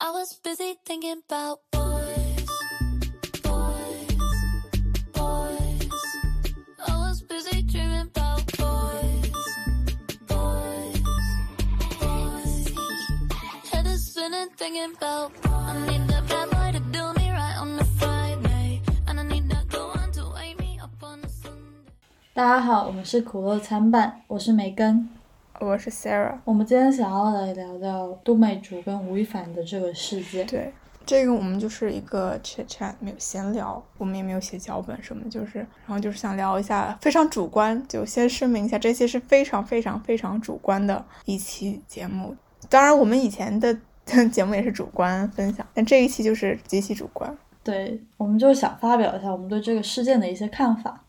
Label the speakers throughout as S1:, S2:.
S1: I was busy thinking about boys, boys, boys. I was busy dreaming about boys, boys, boys. Head is spinning thinking about I need that bad boy to do me right on a Friday, and I need that the one to wake me up on a Sunday.
S2: 大家好，我们是苦乐参半，我是梅根。
S3: 我是 Sarah。
S2: 我们今天想要来聊聊杜美竹跟吴亦凡的这个事件。
S3: 对，这个我们就是一个 chit chat，没有闲聊，我们也没有写脚本什么，就是，然后就是想聊一下非常主观，就先声明一下，这些是非常非常非常主观的一期节目。当然，我们以前的 节目也是主观分享，但这一期就是极其主观。
S2: 对，我们就想发表一下我们对这个事件的一些看法。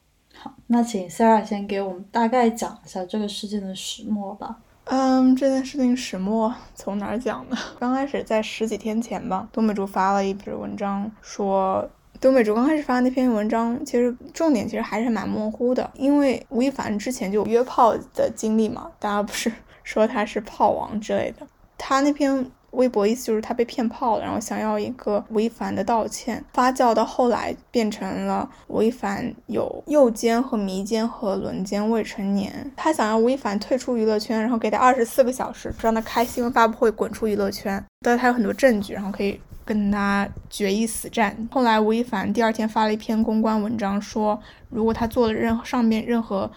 S2: 那请 Sara 先给我们大概讲一下这个事件的始末吧。
S3: 嗯，这件事情始末从哪儿讲呢？刚开始在十几天前吧，东美竹发了一篇文章，说东美竹刚开始发那篇文章，其实重点其实还是蛮模糊的，因为吴亦凡之前就有约炮的经历嘛，大家不是 说他是炮王之类的，他那篇。微博意思就是他被骗炮了，然后想要一个吴亦凡的道歉。发酵到后来变成了吴亦凡有诱奸和迷奸和轮奸未成年，他想要吴亦凡退出娱乐圈，然后给他二十四个小时，让他开新闻发布会滚出娱乐圈。但他有很多证据，然后可以跟他决一死战。后来吴亦凡第二天发了一篇公关文章，说如果他做了任上面任何。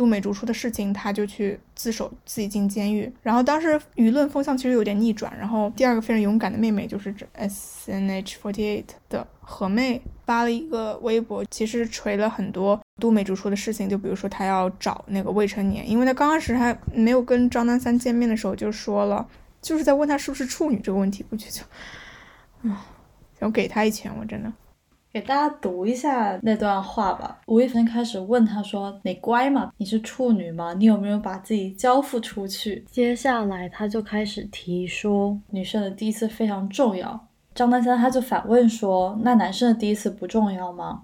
S3: 杜美竹出的事情，他就去自首，自己进监狱。然后当时舆论风向其实有点逆转。然后第二个非常勇敢的妹妹就是 S N H forty eight 的何妹发了一个微博，其实锤了很多杜美竹说的事情。就比如说她要找那个未成年，因为她刚开始还没有跟张丹三见面的时候就说了，就是在问他是不是处女这个问题。我觉得就，啊，想给他一拳，我真的。
S2: 给大家读一下那段话吧。吴亦凡开始问他说：“你乖吗？你是处女吗？你有没有把自己交付出去？”接下来他就开始提说，女生的第一次非常重要。张丹三他就反问说：“那男生的第一次不重要吗？”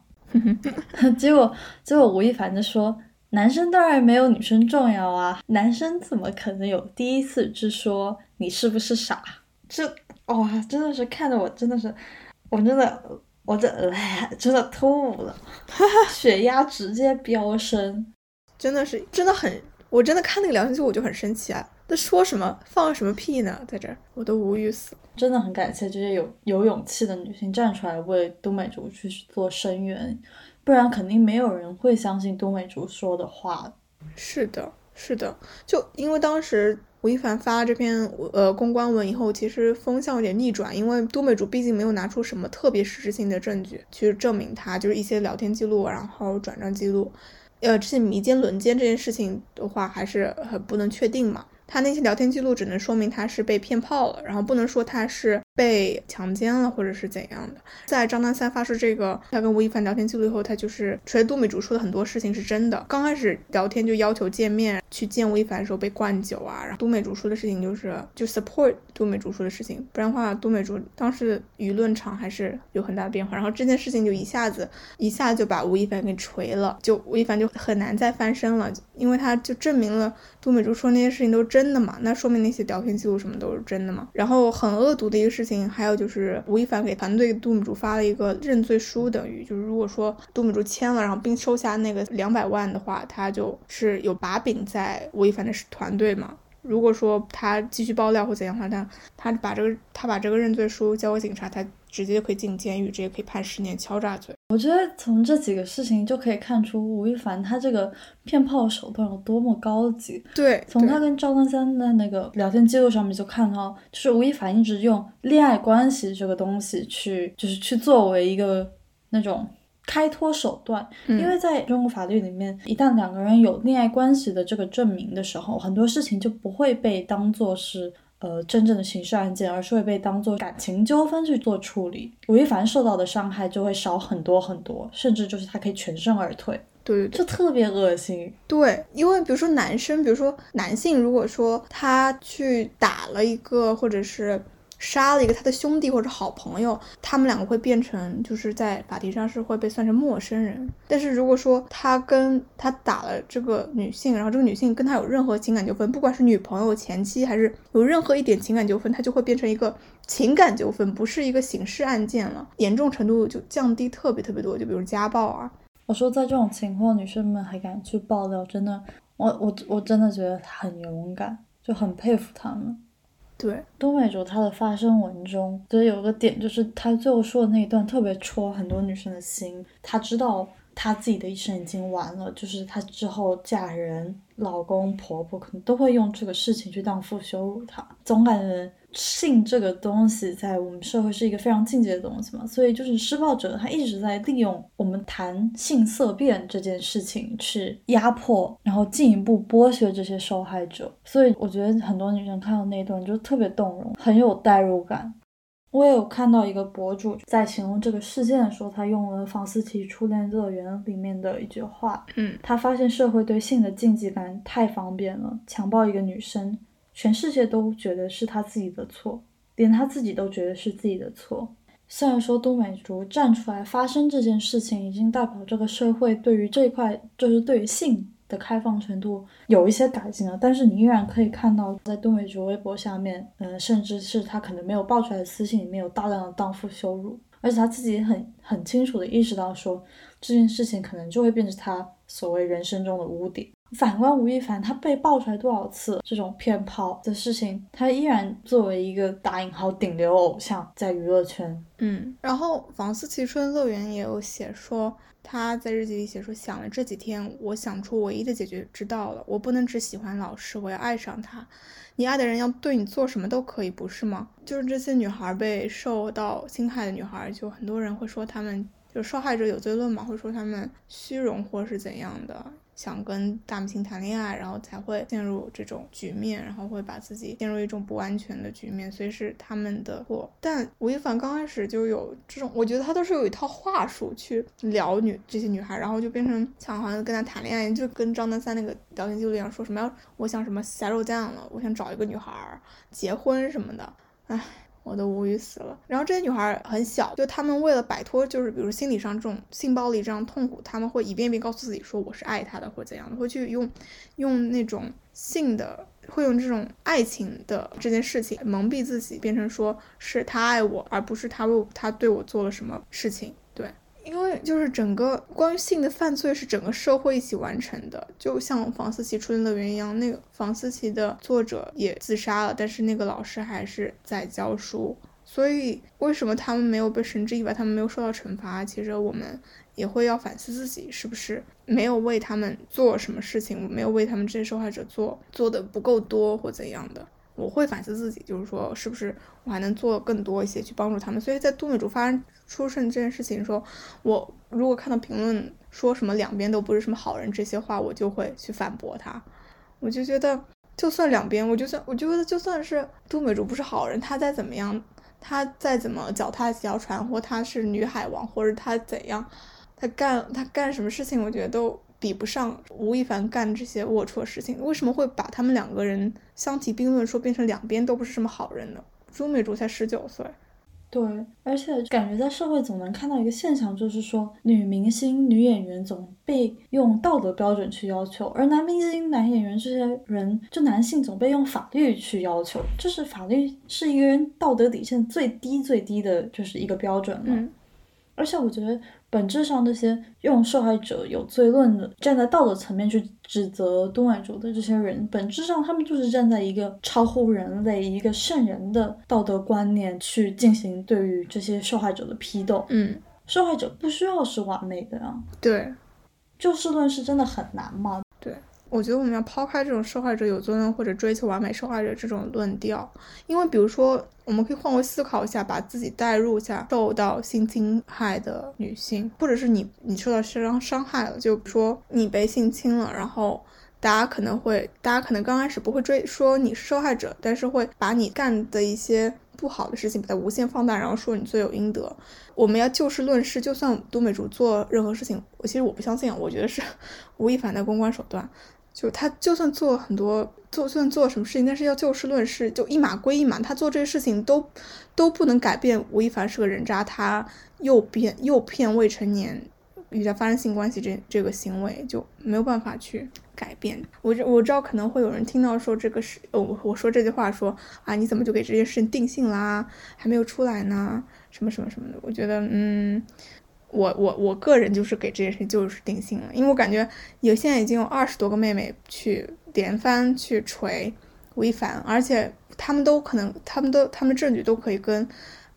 S2: 结果结果吴亦凡就说：“男生当然没有女生重要啊，男生怎么可能有第一次之说？你是不是傻？”这哇，真的是看得我真的是，我真的。我这哎，真的吐了，血压直接飙升，
S3: 真的是真的很，我真的看那个聊天记录我就很生气啊！那说什么放什么屁呢？在这儿我都无语死。
S2: 真的很感谢这些有有勇气的女性站出来为东美竹去做声援，不然肯定没有人会相信东美竹说的话。
S3: 是的，是的，就因为当时。吴亦凡发了这篇呃公关文以后，其实风向有点逆转，因为都美竹毕竟没有拿出什么特别实质性的证据去证明他，就是一些聊天记录，然后转账记录，呃，这些迷奸轮奸这件事情的话，还是很不能确定嘛。他那些聊天记录只能说明他是被骗炮了，然后不能说他是被强奸了或者是怎样的。在张丹三发出这个他跟吴亦凡聊天记录以后，他就是锤杜美竹说的很多事情是真的。刚开始聊天就要求见面，去见吴亦凡的时候被灌酒啊，然后杜美竹说的事情就是就 support 杜美竹说的事情，不然的话杜美竹当时舆论场还是有很大的变化。然后这件事情就一下子一下就把吴亦凡给锤了，就吴亦凡就很难再翻身了，因为他就证明了杜美竹说那些事情都是。真的嘛？那说明那些聊天记录什么都是真的嘛？然后很恶毒的一个事还有就是吴亦凡给团队杜米竹发了一个认罪书，等于就是如果说杜米竹签了，然后并收下那个两百万的话，他就是有把柄在吴亦凡的团队嘛。如果说他继续爆料或怎样的话，他他把这个他把这个认罪书交给警察，他。直接可以进监狱，直接可以判十年敲诈罪。
S2: 我觉得从这几个事情就可以看出吴亦凡他这个骗炮手段有多么高级。
S3: 对，
S2: 从他跟赵丹三的那个聊天记录上面就看到，就是吴亦凡一直用恋爱关系这个东西去，就是去作为一个那种开脱手段。因为在中国法律里面，一旦两个人有恋爱关系的这个证明的时候，很多事情就不会被当做是。呃，真正的刑事案件，而是会被当做感情纠纷去做处理。吴亦凡受到的伤害就会少很多很多，甚至就是他可以全身而退。
S3: 对，
S2: 就特别恶心。
S3: 对，因为比如说男生，比如说男性，如果说他去打了一个，或者是杀了一个他的兄弟或者好朋友，他们两个会变成就是在法庭上是会被算成陌生人。但是如果说他跟他打了这个女性，然后这个女性跟他有任何情感纠纷，不管是女朋友、前妻还是有任何一点情感纠纷，他就会变成一个情感纠纷，不是一个刑事案件了，严重程度就降低特别特别多。就比如家暴啊，
S2: 我说在这种情况，女生们还敢去爆料，真的，我我我真的觉得很勇敢，就很佩服他们。
S3: 对，
S2: 东美竹他的发声文中，觉得有个点就是他最后说的那一段特别戳很多女生的心。他知道她自己的一生已经完了，就是她之后嫁人。老公婆婆可能都会用这个事情去荡妇羞辱她，总感觉性这个东西在我们社会是一个非常禁忌的东西嘛，所以就是施暴者他一直在利用我们谈性色变这件事情去压迫，然后进一步剥削这些受害者，所以我觉得很多女生看到那一段就特别动容，很有代入感。我也有看到一个博主在形容这个事件的时候，他用了房思琪《初恋乐园》里面的一句话，
S3: 嗯，
S2: 他发现社会对性的禁忌感太方便了，强暴一个女生，全世界都觉得是他自己的错，连他自己都觉得是自己的错。虽然说都美竹站出来发生这件事情，已经代表这个社会对于这一块，就是对于性。的开放程度有一些改进了，但是你依然可以看到，在杜美竹微博下面，嗯，甚至是他可能没有爆出来的私信里面有大量的荡妇羞辱，而且他自己很很清楚的意识到说这件事情可能就会变成他所谓人生中的污点。反观吴亦凡，他被爆出来多少次这种骗炮的事情，他依然作为一个打引号顶流偶像在娱乐圈。
S3: 嗯，然后房思琪春乐园也有写说。他在日记里写说：“想了这几天，我想出唯一的解决之道了。我不能只喜欢老师，我要爱上他。你爱的人要对你做什么都可以，不是吗？就是这些女孩被受到侵害的女孩，就很多人会说他们就受害者有罪论嘛，会说他们虚荣或是怎样的。”想跟大明星谈恋爱，然后才会陷入这种局面，然后会把自己陷入一种不安全的局面，所以是他们的错。但吴亦凡刚开始就有这种，我觉得他都是有一套话术去聊女这些女孩，然后就变成像好像跟他谈恋爱，就跟张丹三那个聊天记录一样，说什么要我想什么下肉酱了，我想找一个女孩结婚什么的，唉。我都无语死了。然后这些女孩很小，就她们为了摆脱，就是比如心理上这种性暴力这样痛苦，她们会一遍遍告诉自己说我是爱他的，或怎样的，会去用用那种性的，会用这种爱情的这件事情蒙蔽自己，变成说是他爱我，而不是他为他对我做了什么事情。因为就是整个关于性的犯罪是整个社会一起完成的，就像房思琪《初恋乐园》一样，那个房思琪的作者也自杀了，但是那个老师还是在教书。所以为什么他们没有被绳之以法，他们没有受到惩罚？其实我们也会要反思自己，是不是没有为他们做什么事情，没有为他们这些受害者做做的不够多或怎样的？我会反思自己，就是说是不是我还能做更多一些去帮助他们。所以在杜美竹发生。出事这件事情的时候，我如果看到评论说什么两边都不是什么好人这些话，我就会去反驳他。我就觉得，就算两边，我就算我觉得就算是杜美竹不是好人，他再怎么样，他再怎么脚踏几条船，或他是女海王，或者他怎样，他干他干什么事情，我觉得都比不上吴亦凡干这些龌龊事情。为什么会把他们两个人相提并论，说变成两边都不是什么好人呢？朱美竹才十九岁。
S2: 对，而且感觉在社会总能看到一个现象，就是说女明星、女演员总被用道德标准去要求，而男明星、男演员这些人，就男性总被用法律去要求，就是法律是一个人道德底线最低最低的就是一个标准了。而且我觉得。本质上，那些用受害者有罪论的，站在道德层面去指责东莞族的这些人，本质上他们就是站在一个超乎人类、一个圣人的道德观念去进行对于这些受害者的批斗。
S3: 嗯，
S2: 受害者不需要是完美的啊。
S3: 对，
S2: 就事论事真的很难吗？
S3: 我觉得我们要抛开这种受害者有罪论或者追求完美受害者这种论调，因为比如说，我们可以换位思考一下，把自己代入一下受到性侵害的女性，或者是你你受到伤伤害了，就比如说你被性侵了，然后大家可能会，大家可能刚开始不会追说你是受害者，但是会把你干的一些不好的事情把它无限放大，然后说你罪有应得。我们要就事论事，就算都美竹做任何事情，我其实我不相信，我觉得是吴亦凡的公关手段。就他就算做了很多做，就算做了什么事情，但是要就事论事，就一码归一码。他做这些事情都都不能改变吴亦凡是个人渣，他诱骗诱骗未成年与他发生性关系这这个行为就没有办法去改变。我我知道可能会有人听到说这个是，我我说这句话说啊，你怎么就给这件事情定性啦？还没有出来呢，什么什么什么的。我觉得嗯。我我我个人就是给这件事就是定性了，因为我感觉有现在已经有二十多个妹妹去连番去锤吴亦凡，而且他们都可能，他们都他们证据都可以跟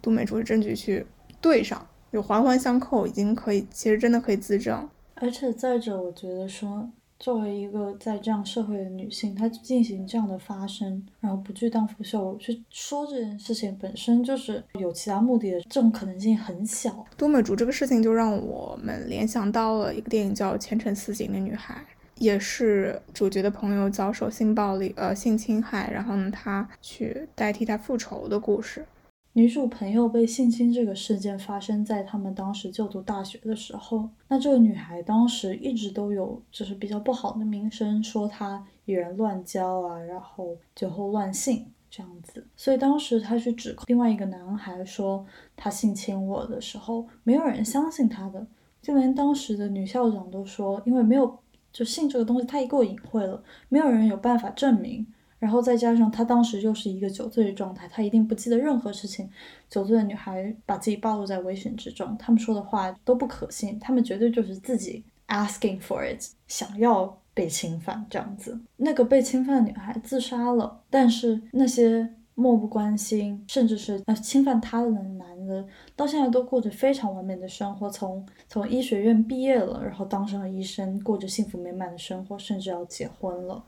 S3: 杜美竹的证据去对上，有环环相扣，已经可以，其实真的可以自证。
S2: 而且再者，我觉得说。作为一个在这样社会的女性，她进行这样的发声，然后不去当腐秀去说这件事情本身就是有其他目的的，这种可能性很小。
S3: 多美竹这个事情就让我们联想到了一个电影叫《前程似锦的女孩》，也是主角的朋友遭受性暴力呃性侵害，然后呢她去代替他复仇的故事。
S2: 女主朋友被性侵这个事件发生在他们当时就读大学的时候，那这个女孩当时一直都有就是比较不好的名声，说她与人乱交啊，然后酒后乱性这样子，所以当时她去指控另外一个男孩说他性侵我的时候，没有人相信她的，就连当时的女校长都说，因为没有就性这个东西太过隐晦了，没有人有办法证明。然后再加上她当时又是一个酒醉的状态，她一定不记得任何事情。酒醉的女孩把自己暴露在危险之中，他们说的话都不可信，他们绝对就是自己 asking for it，想要被侵犯这样子。那个被侵犯的女孩自杀了，但是那些漠不关心，甚至是呃侵犯她的男的，到现在都过着非常完美的生活，从从医学院毕业了，然后当上了医生，过着幸福美满的生活，甚至要结婚了。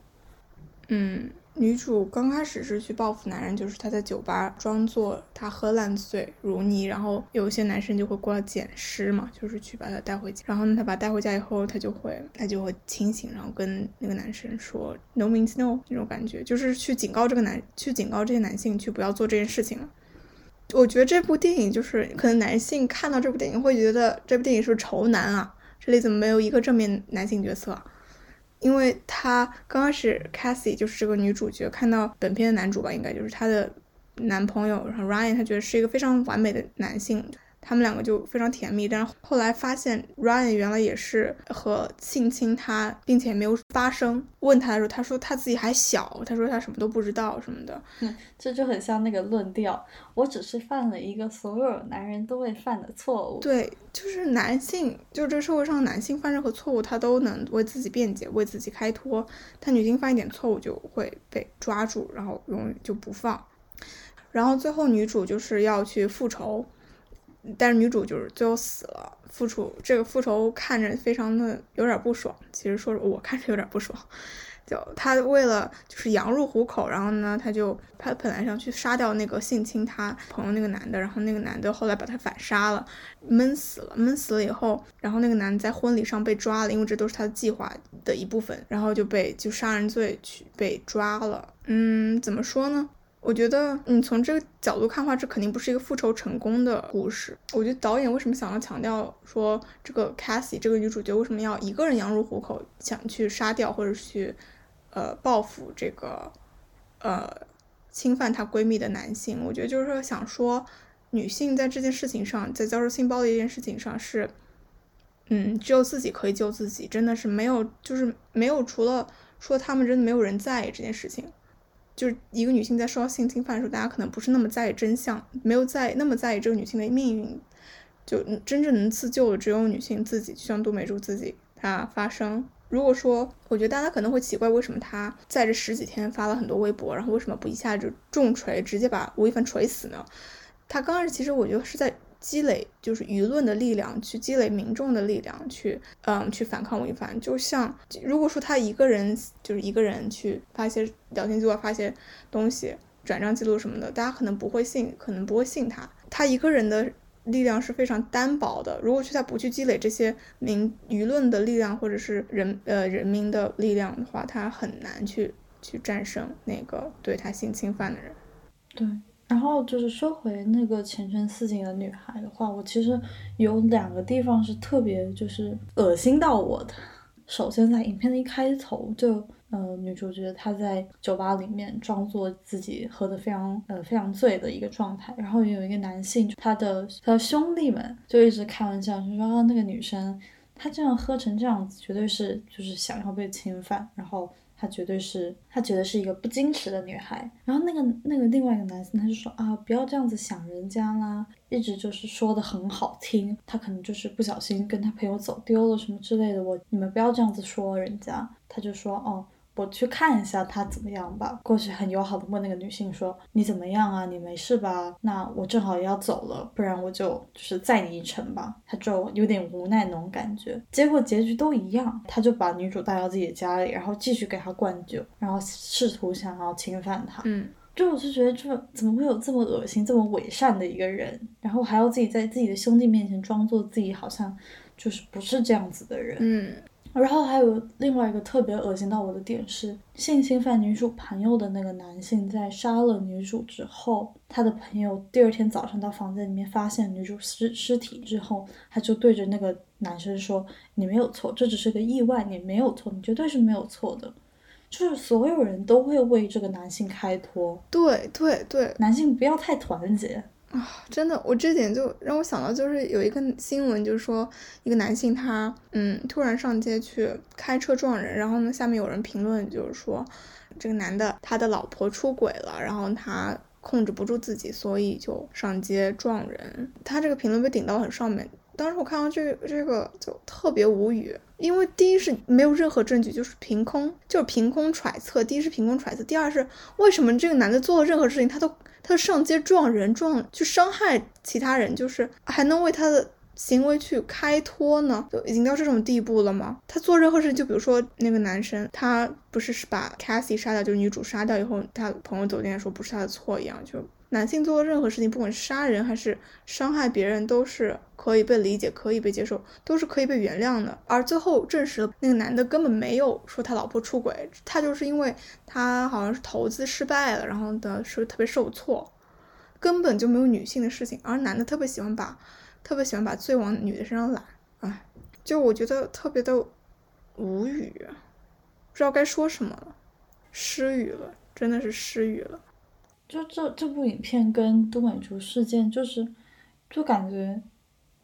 S3: 嗯。女主刚开始是去报复男人，就是她在酒吧装作她喝烂醉如泥，然后有一些男生就会过来捡尸嘛，就是去把她带回家。然后呢，她把带回家以后，她就会她就会清醒，然后跟那个男生说 “no means no” 那种感觉，就是去警告这个男，去警告这些男性去不要做这件事情了。我觉得这部电影就是可能男性看到这部电影会觉得这部电影是仇男啊，这里怎么没有一个正面男性角色？因为她刚开始，Cassie 就是这个女主角，看到本片的男主吧，应该就是她的男朋友，然后 Ryan，她觉得是一个非常完美的男性。他们两个就非常甜蜜，但是后来发现 Ryan 原来也是和性侵他，并且没有发生。问他的时候，他说他自己还小，他说他什么都不知道什么的。
S2: 嗯这就很像那个论调，我只是犯了一个所有男人都会犯的错误。
S3: 对，就是男性，就这个社会上男性犯任何错误，他都能为自己辩解，为自己开脱。但女性犯一点错误就会被抓住，然后永远就不放。然后最后女主就是要去复仇。但是女主就是最后死了，复仇这个复仇看着非常的有点不爽。其实说我看着有点不爽，就她为了就是羊入虎口，然后呢，她就她本来想去杀掉那个性侵她朋友那个男的，然后那个男的后来把她反杀了，闷死了，闷死了以后，然后那个男的在婚礼上被抓了，因为这都是他的计划的一部分，然后就被就杀人罪去被抓了。嗯，怎么说呢？我觉得，你从这个角度看的话，这肯定不是一个复仇成功的故事。我觉得导演为什么想要强调说这个 Cassie 这个女主角为什么要一个人羊入虎口，想去杀掉或者去，呃，报复这个，呃，侵犯她闺蜜的男性？我觉得就是说想说，女性在这件事情上，在遭受性暴力这件事情上是，嗯，只有自己可以救自己，真的是没有，就是没有除了说他们真的没有人在意这件事情。就是一个女性在受到性侵犯的时候，大家可能不是那么在意真相，没有在那么在意这个女性的命运，就真正能自救的只有女性自己，就像杜美竹自己她发声。如果说，我觉得大家可能会奇怪，为什么她在这十几天发了很多微博，然后为什么不一下就重锤，直接把吴亦凡锤死呢？她刚开始其实我觉得是在。积累就是舆论的力量，去积累民众的力量，去嗯去反抗吴亦凡。就像如果说他一个人就是一个人去发些聊天记录、发些东西、转账记录什么的，大家可能不会信，可能不会信他。他一个人的力量是非常单薄的。如果去他不去积累这些民舆论的力量，或者是人呃人民的力量的话，他很难去去战胜那个对他性侵犯的人。
S2: 对。然后就是说回那个前程似锦的女孩的话，我其实有两个地方是特别就是恶心到我的。首先在影片的一开头就呃，女主角她在酒吧里面装作自己喝得非常呃非常醉的一个状态，然后有一个男性，他的他的兄弟们就一直开玩笑，就说啊那个女生她这样喝成这样子，绝对是就是想要被侵犯，然后她绝对是她觉得是一个不矜持的女孩，然后那个那个另外一个男生他就说啊不要这样子想人家啦，一直就是说的很好听，他可能就是不小心跟他朋友走丢了什么之类的，我你们不要这样子说人家，他就说哦。我去看一下他怎么样吧。过去很友好的问那个女性说：“你怎么样啊？你没事吧？那我正好也要走了，不然我就就是载你一程吧。”他就有点无奈那种感觉。结果结局都一样，他就把女主带到自己的家里，然后继续给她灌酒，然后试图想要侵犯她。
S3: 嗯，
S2: 就我就觉得这怎么会有这么恶心、这么伪善的一个人，然后还要自己在自己的兄弟面前装作自己好像就是不是这样子的人。
S3: 嗯。
S2: 然后还有另外一个特别恶心到我的点是，性侵犯女主朋友的那个男性在杀了女主之后，他的朋友第二天早上到房间里面发现女主尸尸体之后，他就对着那个男生说：“你没有错，这只是个意外，你没有错，你绝对是没有错的。”就是所有人都会为这个男性开脱，
S3: 对对对，
S2: 男性不要太团结。
S3: 啊，真的，我这点就让我想到，就是有一个新闻，就是说一个男性他，嗯，突然上街去开车撞人，然后呢，下面有人评论，就是说这个男的他的老婆出轨了，然后他控制不住自己，所以就上街撞人。他这个评论被顶到很上面，当时我看到这这个就特别无语，因为第一是没有任何证据，就是凭空，就是凭空揣测。第一是凭空揣测，第二是为什么这个男的做了任何事情，他都。他上街撞人撞去伤害其他人，就是还能为他的行为去开脱呢？就已经到这种地步了吗？他做任何事，就比如说那个男生，他不是是把 Cassie 杀掉，就是女主杀掉以后，他朋友走进来说不是他的错一样，就男性做的任何事情，不管是杀人还是伤害别人，都是可以被理解、可以被接受，都是可以被原谅的。而最后证实了那个男的根本没有说他老婆出轨，他就是因为他好像是投资失败了，然后的是特别受挫，根本就没有女性的事情，而男的特别喜欢把特别喜欢把罪往女的身上揽，哎，就我觉得特别的无语，不知道该说什么了，失语了，真的是失语了。
S2: 就这这部影片跟都美竹事件，就是就感觉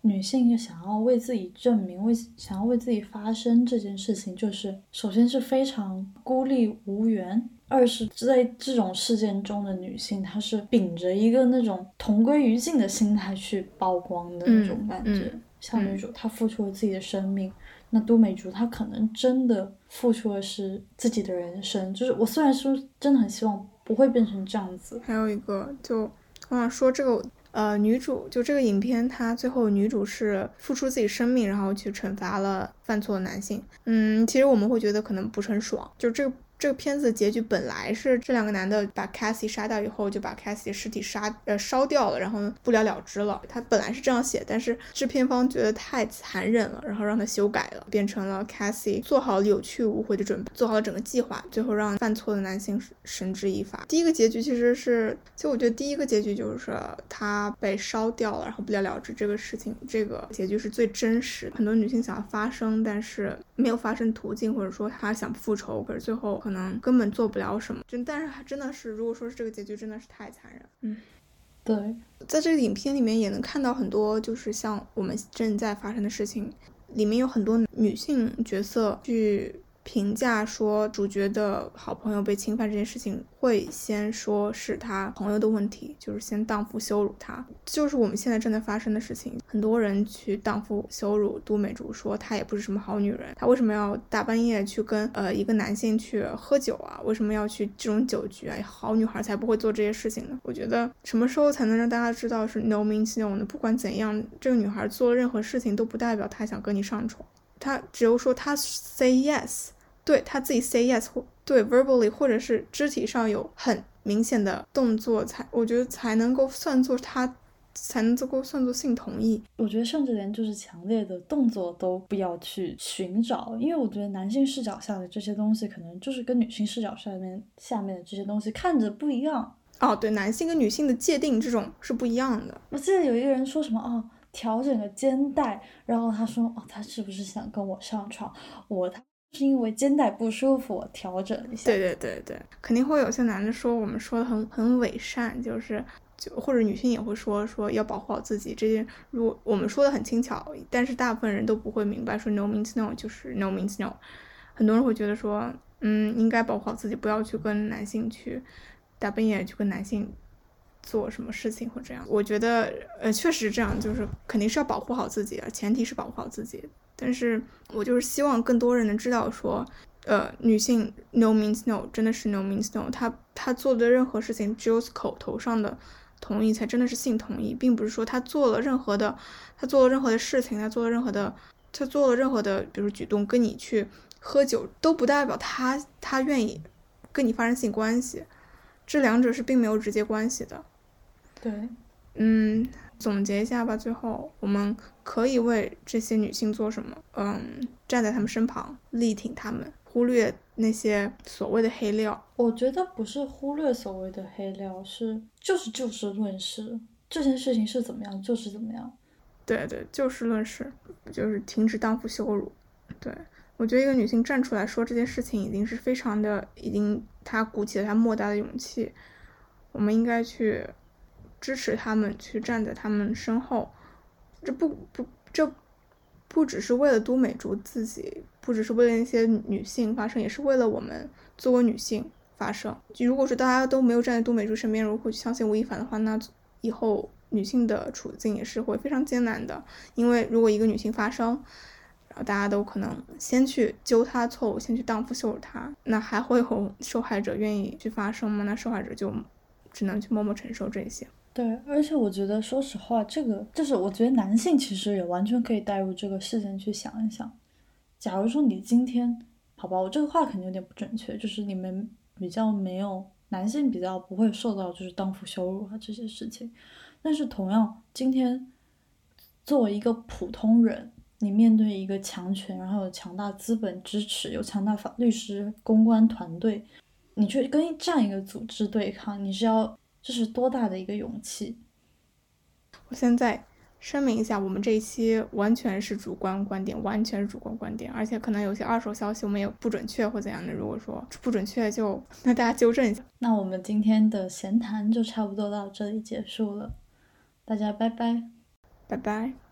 S2: 女性想要为自己证明，为想要为自己发声这件事情，就是首先是非常孤立无援，二是在这种事件中的女性，她是秉着一个那种同归于尽的心态去曝光的那种感觉。像女主，她付出了自己的生命，那都美竹她可能真的付出的是自己的人生。就是我虽然说真的很希望。不会变成这样子。
S3: 还有一个，就我想说这个，呃，女主就这个影片，她最后女主是付出自己生命，然后去惩罚了犯错的男性。嗯，其实我们会觉得可能不是很爽，就这个。这个片子的结局本来是这两个男的把 Cassie 杀掉以后，就把 Cassie 的尸体杀呃烧掉了，然后不了了之了。他本来是这样写，但是制片方觉得太残忍了，然后让他修改了，变成了 Cassie 做好了有去无回的准备，做好了整个计划，最后让犯错的男性绳之以法。第一个结局其实是，其实我觉得第一个结局就是他被烧掉了，然后不了了之这个事情，这个结局是最真实。很多女性想要发声，但是没有发声途径，或者说她想复仇，可是最后。可能根本做不了什么，真但是还真的是，如果说是这个结局，真的是太残忍。
S2: 嗯，对，
S3: 在这个影片里面也能看到很多，就是像我们正在发生的事情，里面有很多女性角色去。评价说主角的好朋友被侵犯这件事情，会先说是他朋友的问题，就是先荡妇羞辱他，就是我们现在正在发生的事情。很多人去荡妇羞辱都美竹，说她也不是什么好女人，她为什么要大半夜去跟呃一个男性去喝酒啊？为什么要去这种酒局啊？好女孩才不会做这些事情呢。我觉得什么时候才能让大家知道是 no means no 呢？不管怎样，这个女孩做任何事情都不代表她想跟你上床，她只有说她 say yes。对他自己 say yes 或对 verbally 或者是肢体上有很明显的动作，才我觉得才能够算作他才能够算作性同意。
S2: 我觉得甚至连就是强烈的动作都不要去寻找，因为我觉得男性视角下的这些东西可能就是跟女性视角下面下面的这些东西看着不一样。
S3: 哦，对，男性跟女性的界定这种是不一样的。
S2: 我记得有一个人说什么哦，调整个肩带，然后他说哦，他是不是想跟我上床？我他。是因为肩带不舒服，调整一下。
S3: 对对对对，肯定会有些男的说我们说的很很伪善，就是就或者女性也会说说要保护好自己。这些如果我们说的很轻巧，但是大部分人都不会明白，说 no means no 就是 no means no。很多人会觉得说，嗯，应该保护好自己，不要去跟男性去大半夜去跟男性做什么事情或这样。我觉得呃确实这样，就是肯定是要保护好自己啊，前提是保护好自己。但是我就是希望更多人能知道说，呃，女性 no means no，真的是 no means no。她她做的任何事情，只有口头上的同意才真的是性同意，并不是说她做了任何的，她做了任何的事情，她做了任何的，她做了任何的，比如举动，跟你去喝酒，都不代表她她愿意跟你发生性关系，这两者是并没有直接关系的。
S2: 对，
S3: 嗯。总结一下吧，最后我们可以为这些女性做什么？嗯，站在她们身旁，力挺她们，忽略那些所谓的黑料。
S2: 我觉得不是忽略所谓的黑料，是就是就事论事，这件事情是怎么样就是怎么样。
S3: 对对，就事论事，就是停止荡妇羞辱。对我觉得一个女性站出来说这件事情，已经是非常的，已经她鼓起了她莫大的勇气。我们应该去。支持他们去站在他们身后，这不不这不只是为了都美竹自己，不只是为了那些女性发声，也是为了我们作为女性发声。如果说大家都没有站在都美竹身边，如果去相信吴亦凡的话，那以后女性的处境也是会非常艰难的。因为如果一个女性发声，然后大家都可能先去揪她错误，先去荡妇羞辱她，那还会有受害者愿意去发声吗？那受害者就只能去默默承受这些。
S2: 对，而且我觉得，说实话，这个就是我觉得男性其实也完全可以带入这个事件去想一想。假如说你今天，好吧，我这个话肯定有点不准确，就是你们比较没有男性比较不会受到就是荡妇羞辱啊这些事情，但是同样，今天作为一个普通人，你面对一个强权，然后有强大资本支持，有强大法律师、公关团队，你去跟这样一个组织对抗，你是要。这是多大的一个勇气！
S3: 我现在声明一下，我们这一期完全是主观观点，完全是主观观点，而且可能有些二手消息我们也不准确或怎样的。如果说不准确，就 那大家纠正一下。
S2: 那我们今天的闲谈就差不多到这里结束了，大家拜拜，
S3: 拜拜。